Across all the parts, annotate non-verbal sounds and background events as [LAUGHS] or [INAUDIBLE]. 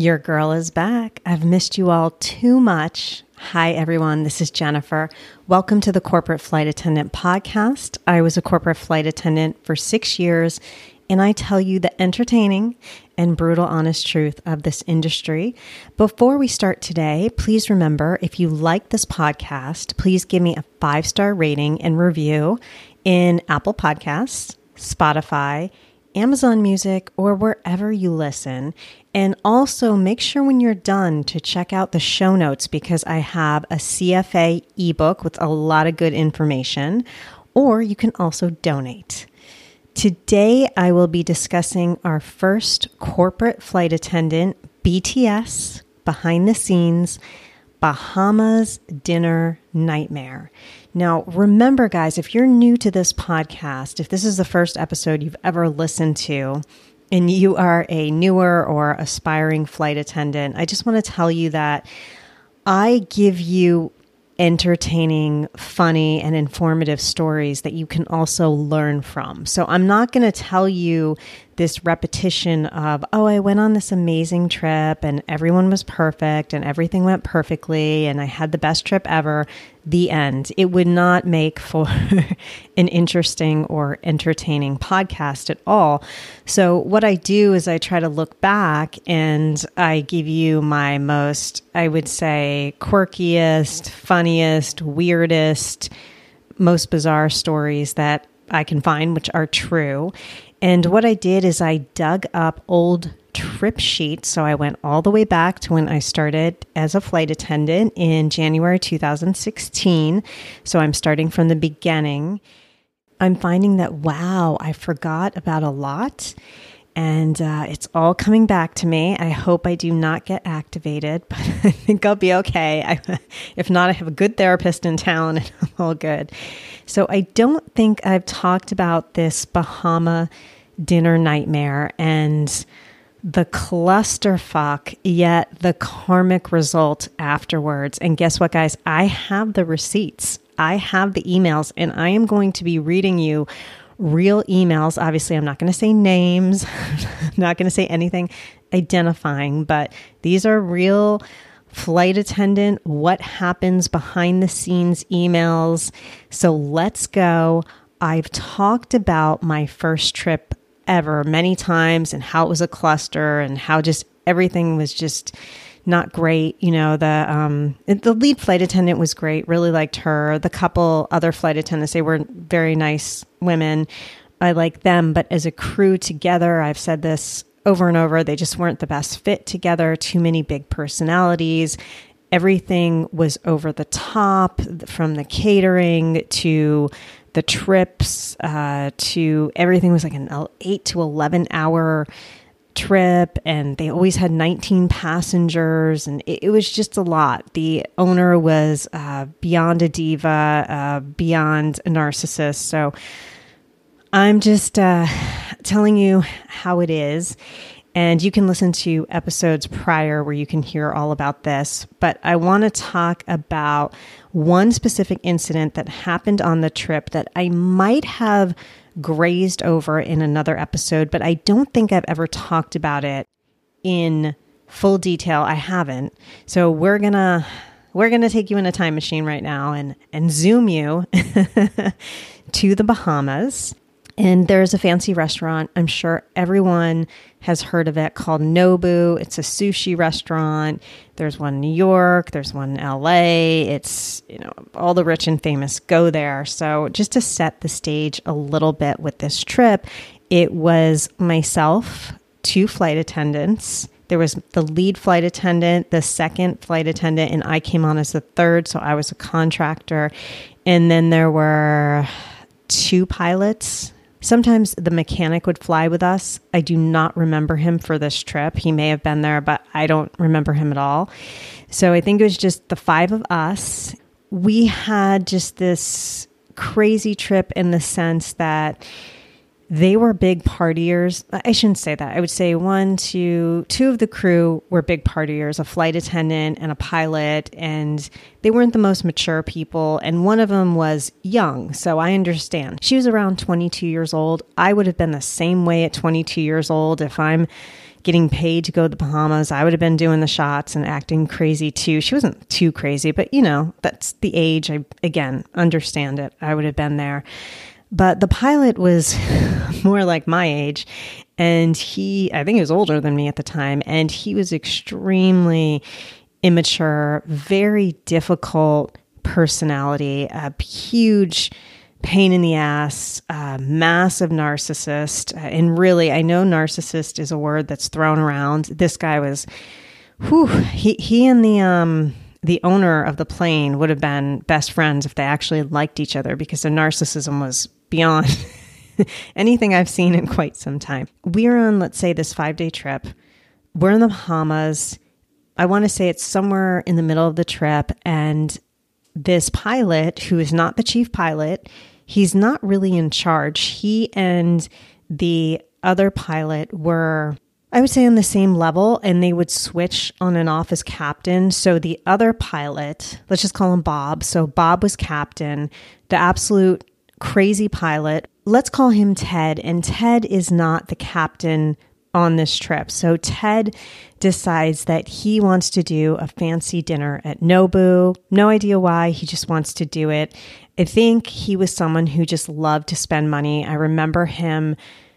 Your girl is back. I've missed you all too much. Hi, everyone. This is Jennifer. Welcome to the Corporate Flight Attendant Podcast. I was a corporate flight attendant for six years, and I tell you the entertaining and brutal honest truth of this industry. Before we start today, please remember if you like this podcast, please give me a five star rating and review in Apple Podcasts, Spotify, Amazon Music, or wherever you listen. And also make sure when you're done to check out the show notes because I have a CFA ebook with a lot of good information, or you can also donate. Today, I will be discussing our first corporate flight attendant, BTS, behind the scenes, Bahamas dinner nightmare. Now, remember, guys, if you're new to this podcast, if this is the first episode you've ever listened to, and you are a newer or aspiring flight attendant, I just want to tell you that I give you entertaining, funny, and informative stories that you can also learn from. So I'm not going to tell you this repetition of, oh, I went on this amazing trip and everyone was perfect and everything went perfectly and I had the best trip ever. The end. It would not make for [LAUGHS] an interesting or entertaining podcast at all. So, what I do is I try to look back and I give you my most, I would say, quirkiest, funniest, weirdest, most bizarre stories that I can find, which are true. And what I did is I dug up old trip sheets. So I went all the way back to when I started as a flight attendant in January 2016. So I'm starting from the beginning. I'm finding that, wow, I forgot about a lot. And uh, it's all coming back to me. I hope I do not get activated, [LAUGHS] but I think I'll be okay. I, if not, I have a good therapist in town and I'm all good. So I don't think I've talked about this Bahama dinner nightmare and the clusterfuck, yet the karmic result afterwards. And guess what, guys? I have the receipts, I have the emails, and I am going to be reading you real emails. Obviously, I'm not going to say names, I'm [LAUGHS] not going to say anything identifying, but these are real flight attendant, what happens behind the scenes emails. So let's go. I've talked about my first trip ever many times and how it was a cluster and how just everything was just not great. You know, the um, the lead flight attendant was great, really liked her. The couple other flight attendants, they were very nice women. I like them, but as a crew together, I've said this over and over. They just weren't the best fit together, too many big personalities. Everything was over the top from the catering to the trips uh, to everything was like an 8 to 11 hour trip and they always had 19 passengers and it, it was just a lot the owner was uh, beyond a diva uh, beyond a narcissist so i'm just uh, telling you how it is. And you can listen to episodes prior where you can hear all about this. But I want to talk about one specific incident that happened on the trip that I might have grazed over in another episode, but I don't think I've ever talked about it in full detail. I haven't. So we're going to we're going to take you in a time machine right now and and zoom you [LAUGHS] to the Bahamas and there's a fancy restaurant. I'm sure everyone has heard of it called Nobu. It's a sushi restaurant. There's one in New York, there's one in LA. It's, you know, all the rich and famous go there. So, just to set the stage a little bit with this trip, it was myself, two flight attendants. There was the lead flight attendant, the second flight attendant, and I came on as the third. So, I was a contractor. And then there were two pilots Sometimes the mechanic would fly with us. I do not remember him for this trip. He may have been there, but I don't remember him at all. So I think it was just the five of us. We had just this crazy trip in the sense that they were big partiers. I shouldn't say that. I would say one, two, two of the crew were big partiers, a flight attendant and a pilot, and they weren't the most mature people. And one of them was young, so I understand. She was around 22 years old. I would have been the same way at 22 years old if I'm getting paid to go to the Bahamas. I would have been doing the shots and acting crazy too. She wasn't too crazy, but you know, that's the age. I, again, understand it. I would have been there. But the pilot was [LAUGHS] more like my age. And he, I think he was older than me at the time. And he was extremely immature, very difficult personality, a huge pain in the ass, massive narcissist. Uh, and really, I know narcissist is a word that's thrown around. This guy was, whew, he, he and the, um, the owner of the plane would have been best friends if they actually liked each other because the narcissism was beyond [LAUGHS] anything I've seen in quite some time. We're on, let's say, this five day trip. We're in the Bahamas. I want to say it's somewhere in the middle of the trip. And this pilot, who is not the chief pilot, he's not really in charge. He and the other pilot were, I would say, on the same level, and they would switch on and off as captain. So the other pilot, let's just call him Bob. So Bob was captain, the absolute crazy pilot. Let's call him Ted. And Ted is not the captain on this trip. So Ted decides that he wants to do a fancy dinner at Nobu. No idea why, he just wants to do it. I think he was someone who just loved to spend money. I remember him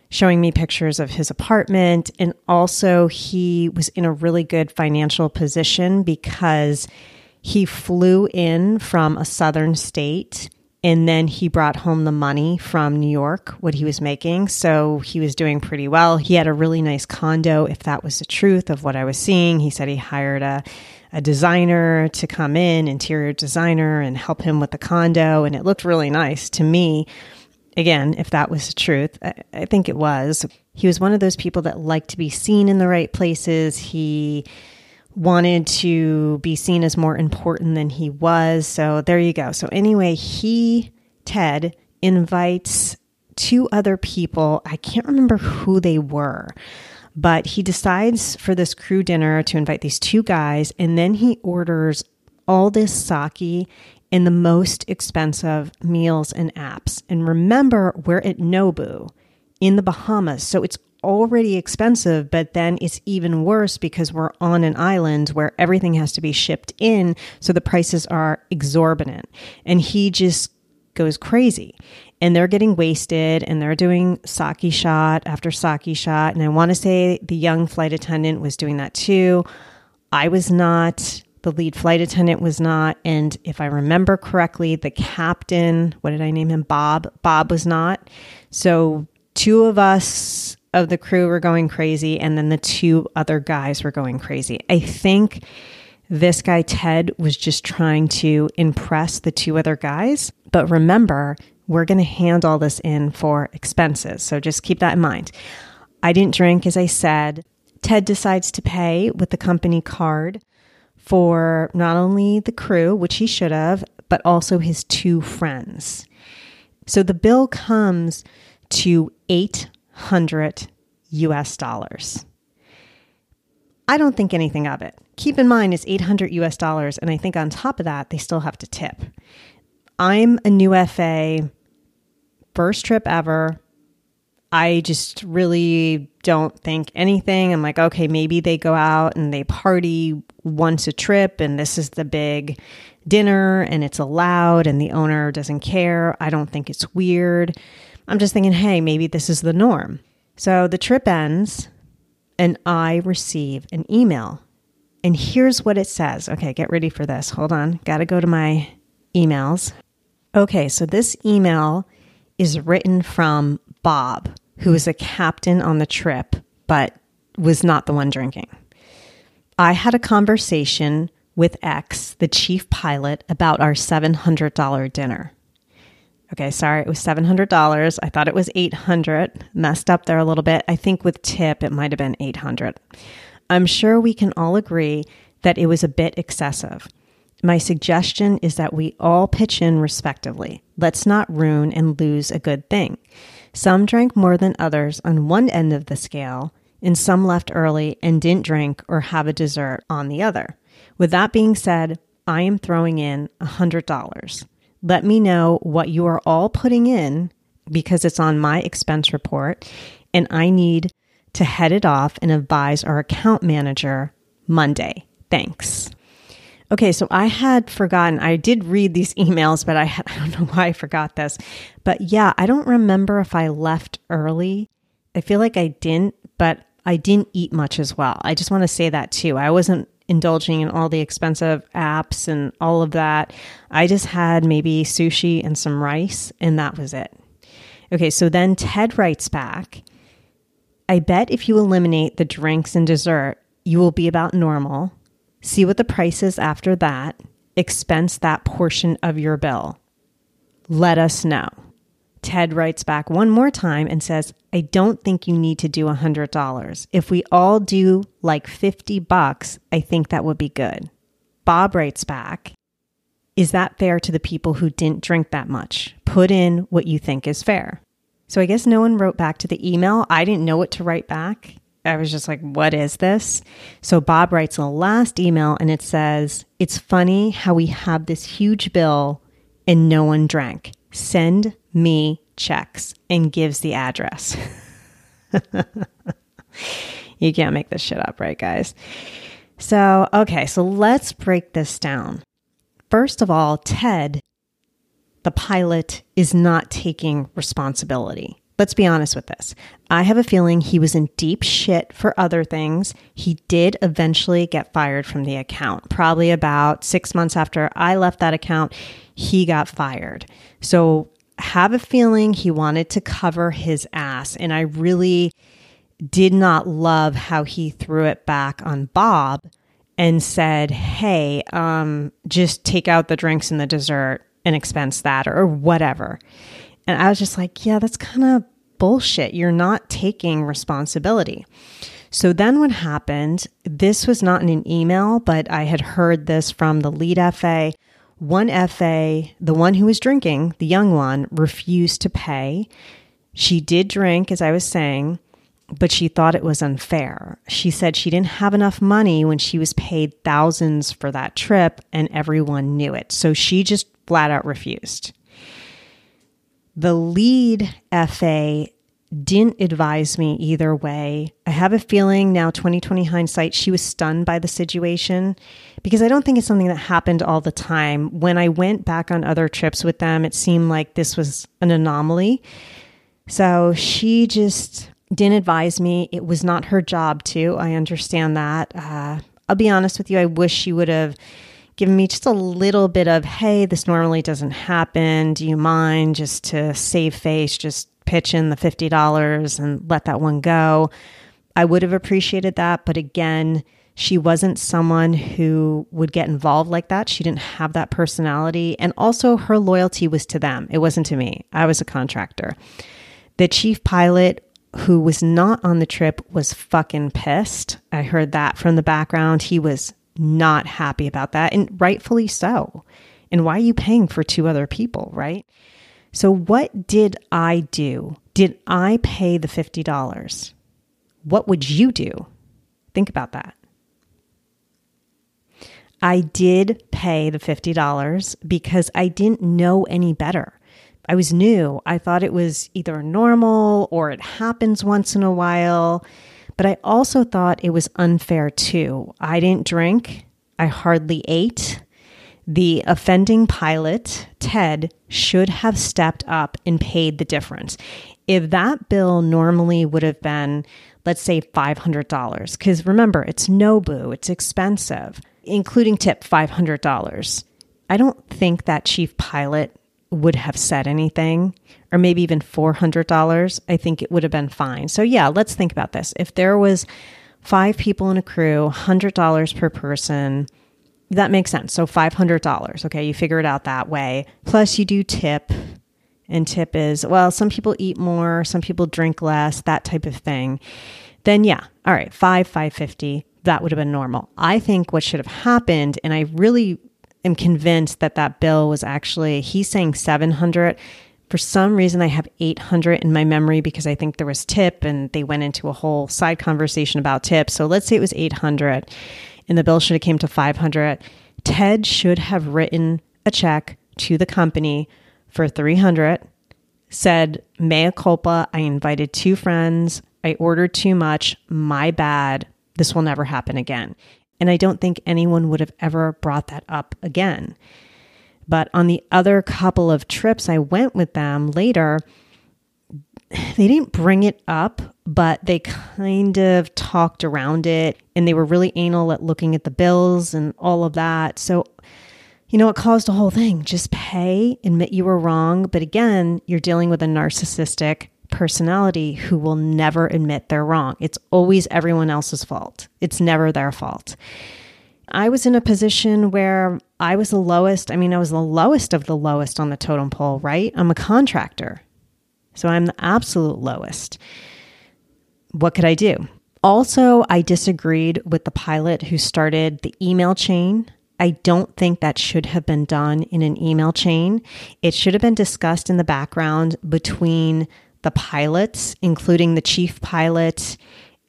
showing me pictures of his apartment and also he was in a really good financial position because he flew in from a southern state and then he brought home the money from New York, what he was making. So he was doing pretty well. He had a really nice condo, if that was the truth of what I was seeing. He said he hired a, a designer to come in, interior designer, and help him with the condo. And it looked really nice to me. Again, if that was the truth, I, I think it was. He was one of those people that liked to be seen in the right places. He wanted to be seen as more important than he was. So there you go. So, anyway, he, Ted, invites two other people. I can't remember who they were, but he decides for this crew dinner to invite these two guys, and then he orders all this sake and the most expensive meals and apps. And remember, we're at Nobu in the Bahamas. So it's already expensive, but then it's even worse because we're on an island where everything has to be shipped in. So the prices are exorbitant. And he just goes crazy. And they're getting wasted and they're doing sake shot after sake shot. And I want to say the young flight attendant was doing that too. I was not. The lead flight attendant was not. And if I remember correctly, the captain, what did I name him? Bob. Bob was not. So two of us of the crew were going crazy, and then the two other guys were going crazy. I think this guy, Ted, was just trying to impress the two other guys. But remember, we're going to hand all this in for expenses. So just keep that in mind. I didn't drink, as I said. Ted decides to pay with the company card for not only the crew, which he should have, but also his two friends. So the bill comes to 800 US dollars. I don't think anything of it. Keep in mind it's 800 US dollars and I think on top of that they still have to tip. I'm a new FA first trip ever. I just really don't think anything. I'm like, okay, maybe they go out and they party once a trip and this is the big dinner and it's allowed and the owner doesn't care. I don't think it's weird. I'm just thinking, hey, maybe this is the norm. So the trip ends and I receive an email. And here's what it says. Okay, get ready for this. Hold on. Got to go to my emails. Okay, so this email is written from Bob, who is a captain on the trip, but was not the one drinking. I had a conversation with X, the chief pilot, about our $700 dinner. Okay, sorry, it was $700. I thought it was 800. Messed up there a little bit. I think with tip it might have been 800. I'm sure we can all agree that it was a bit excessive. My suggestion is that we all pitch in respectively. Let's not ruin and lose a good thing. Some drank more than others on one end of the scale, and some left early and didn't drink or have a dessert on the other. With that being said, I am throwing in $100. Let me know what you are all putting in because it's on my expense report and I need to head it off and advise our account manager Monday. Thanks. Okay, so I had forgotten. I did read these [LAUGHS] emails, but I, had, I don't know why I forgot this. But yeah, I don't remember if I left early. I feel like I didn't, but I didn't eat much as well. I just want to say that too. I wasn't indulging in all the expensive apps and all of that. I just had maybe sushi and some rice, and that was it. Okay, so then Ted writes back I bet if you eliminate the drinks and dessert, you will be about normal. See what the price is after that. Expense that portion of your bill. Let us know. Ted writes back one more time and says, I don't think you need to do $100. If we all do like 50 bucks, I think that would be good. Bob writes back, Is that fair to the people who didn't drink that much? Put in what you think is fair. So I guess no one wrote back to the email. I didn't know what to write back. I was just like, what is this? So Bob writes a last email and it says, It's funny how we have this huge bill and no one drank. Send me checks and gives the address. you can't make this shit up, right, guys? So, okay, so let's break this down. First of all, Ted, the pilot, is not taking responsibility. Let's be honest with this. I have a feeling he was in deep shit for other things. He did eventually get fired from the account. Probably about six months after I left that account, he got fired. So have a feeling he wanted to cover his ass. And I really did not love how he threw it back on Bob and said, Hey, um, just take out the drinks and the dessert and expense that or whatever. And I was just like, yeah, that's kind of bullshit. You're not taking responsibility. So then what happened, this was not in an email, but I had heard this from the lead FA. One FA, the one who was drinking, the young one, refused to pay. She did drink, as I was saying, but she thought it was unfair. She said she didn't have enough money when she was paid thousands for that trip, and everyone knew it. So she just flat out refused. The lead FA didn't advise me either way. I have a feeling now, 2020 hindsight, she was stunned by the situation because I don't think it's something that happened all the time. When I went back on other trips with them, it seemed like this was an anomaly. So she just didn't advise me. It was not her job to. I understand that. Uh, I'll be honest with you, I wish she would have given me just a little bit of, hey, this normally doesn't happen. Do you mind just to save face, just pitch in the $50 and let that one go? I would have appreciated that. But again, she wasn't someone who would get involved like that. She didn't have that personality. And also, her loyalty was to them, it wasn't to me. I was a contractor. The chief pilot who was not on the trip was fucking pissed. I heard that from the background. He was not happy about that, and rightfully so. And why are you paying for two other people, right? So, what did I do? Did I pay the $50? What would you do? Think about that. I did pay the $50 because I didn't know any better. I was new. I thought it was either normal or it happens once in a while. But I also thought it was unfair too. I didn't drink, I hardly ate. The offending pilot, Ted, should have stepped up and paid the difference. If that bill normally would have been, let's say, $500, because remember, it's Nobu, it's expensive, including tip $500. I don't think that chief pilot would have said anything or maybe even $400, I think it would have been fine. So, yeah, let's think about this. If there was five people in a crew, $100 per person, that makes sense. So, $500. Okay, you figure it out that way. Plus, you do tip. And tip is, well, some people eat more, some people drink less, that type of thing. Then, yeah, all right, five, 550, that would have been normal. I think what should have happened, and I really am convinced that that bill was actually, he's saying 700. For some reason, I have 800 in my memory because I think there was tip and they went into a whole side conversation about tip. So let's say it was 800 and the bill should have came to 500. Ted should have written a check to the company for 300 said mea culpa i invited two friends I ordered too much. My bad. This will never happen again. And I don't think anyone would have ever brought that up again. But on the other couple of trips I went with them later, they didn't bring it up, but they kind of talked around it and they were really anal at looking at the bills and all of that. So, you know, it caused a whole thing. Just pay, admit you were wrong. But again, you're dealing with a narcissistic personality who will never admit they're wrong. It's always everyone else's fault, it's never their fault. I was in a position where I was the lowest. I mean, I was the lowest of the lowest on the totem pole, right? I'm a contractor. So I'm the absolute lowest. What could I do? Also, I disagreed with the pilot who started the email chain. I don't think that should have been done in an email chain. It should have been discussed in the background between the pilots, including the chief pilot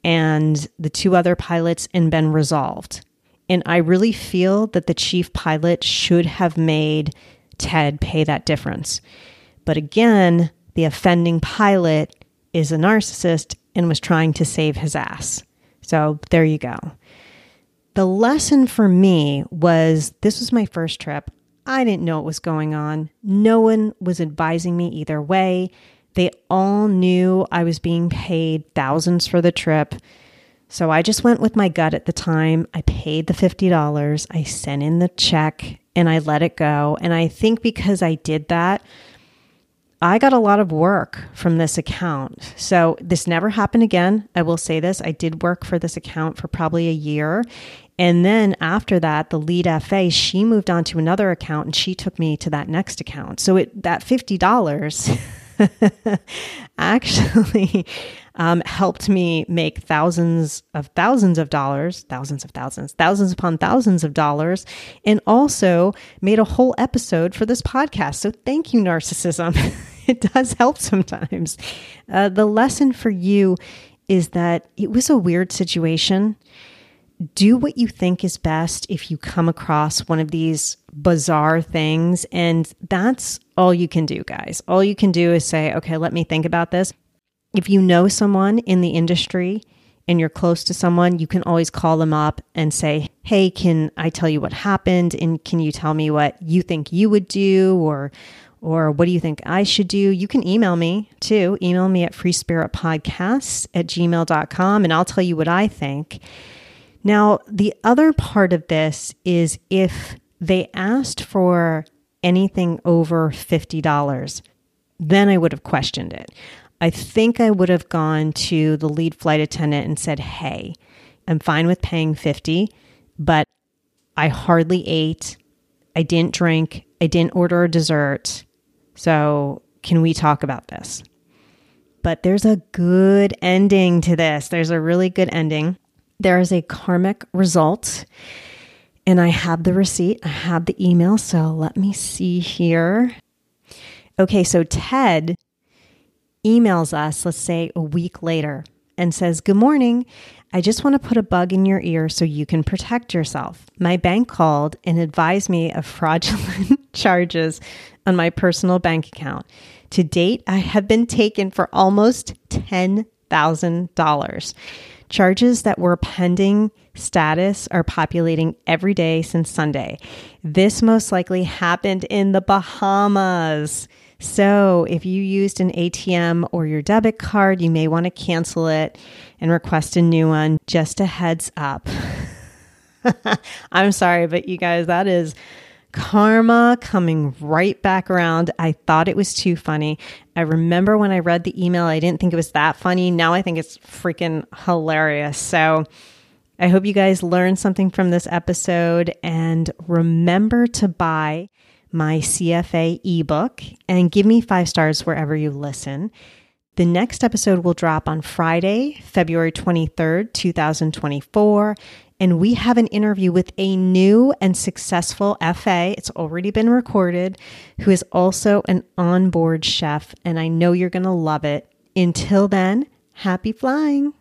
and the two other pilots, and been resolved. And I really feel that the chief pilot should have made Ted pay that difference. But again, the offending pilot is a narcissist and was trying to save his ass. So there you go. The lesson for me was this was my first trip. I didn't know what was going on. No one was advising me either way. They all knew I was being paid thousands for the trip. So I just went with my gut at the time. I paid the $50. I sent in the check and I let it go. And I think because I did that, I got a lot of work from this account. So this never happened again. I will say this I did work for this account for probably a year. And then after that, the lead FA, she moved on to another account and she took me to that next account. So it that $50 [LAUGHS] actually um, helped me make thousands of thousands of dollars, thousands of thousands, thousands upon thousands of dollars, and also made a whole episode for this podcast. So thank you, narcissism. [LAUGHS] it does help sometimes. Uh, the lesson for you is that it was a weird situation. Do what you think is best if you come across one of these bizarre things. And that's all you can do, guys. All you can do is say, okay, let me think about this. If you know someone in the industry and you're close to someone, you can always call them up and say, Hey, can I tell you what happened? And can you tell me what you think you would do? Or, or what do you think I should do? You can email me too. Email me at freespiritpodcasts at gmail.com and I'll tell you what I think. Now, the other part of this is if they asked for anything over $50, then I would have questioned it. I think I would have gone to the lead flight attendant and said, Hey, I'm fine with paying 50, but I hardly ate. I didn't drink. I didn't order a dessert. So, can we talk about this? But there's a good ending to this. There's a really good ending. There is a karmic result, and I have the receipt, I have the email. So, let me see here. Okay, so Ted emails us, let's say a week later, and says, Good morning. I just want to put a bug in your ear so you can protect yourself. My bank called and advised me of fraudulent [LAUGHS] charges on my personal bank account. To date, I have been taken for almost $10,000. Charges that were pending status are populating every day since Sunday. This most likely happened in the Bahamas. So, if you used an ATM or your debit card, you may want to cancel it and request a new one. Just a heads up. [LAUGHS] I'm sorry, but you guys, that is karma coming right back around. I thought it was too funny. I remember when I read the email, I didn't think it was that funny. Now I think it's freaking hilarious. So, I hope you guys learned something from this episode and remember to buy my CFA ebook and give me five stars wherever you listen. The next episode will drop on Friday, February 23rd, 2024. And we have an interview with a new and successful FA. It's already been recorded, who is also an onboard chef. And I know you're going to love it. Until then, happy flying.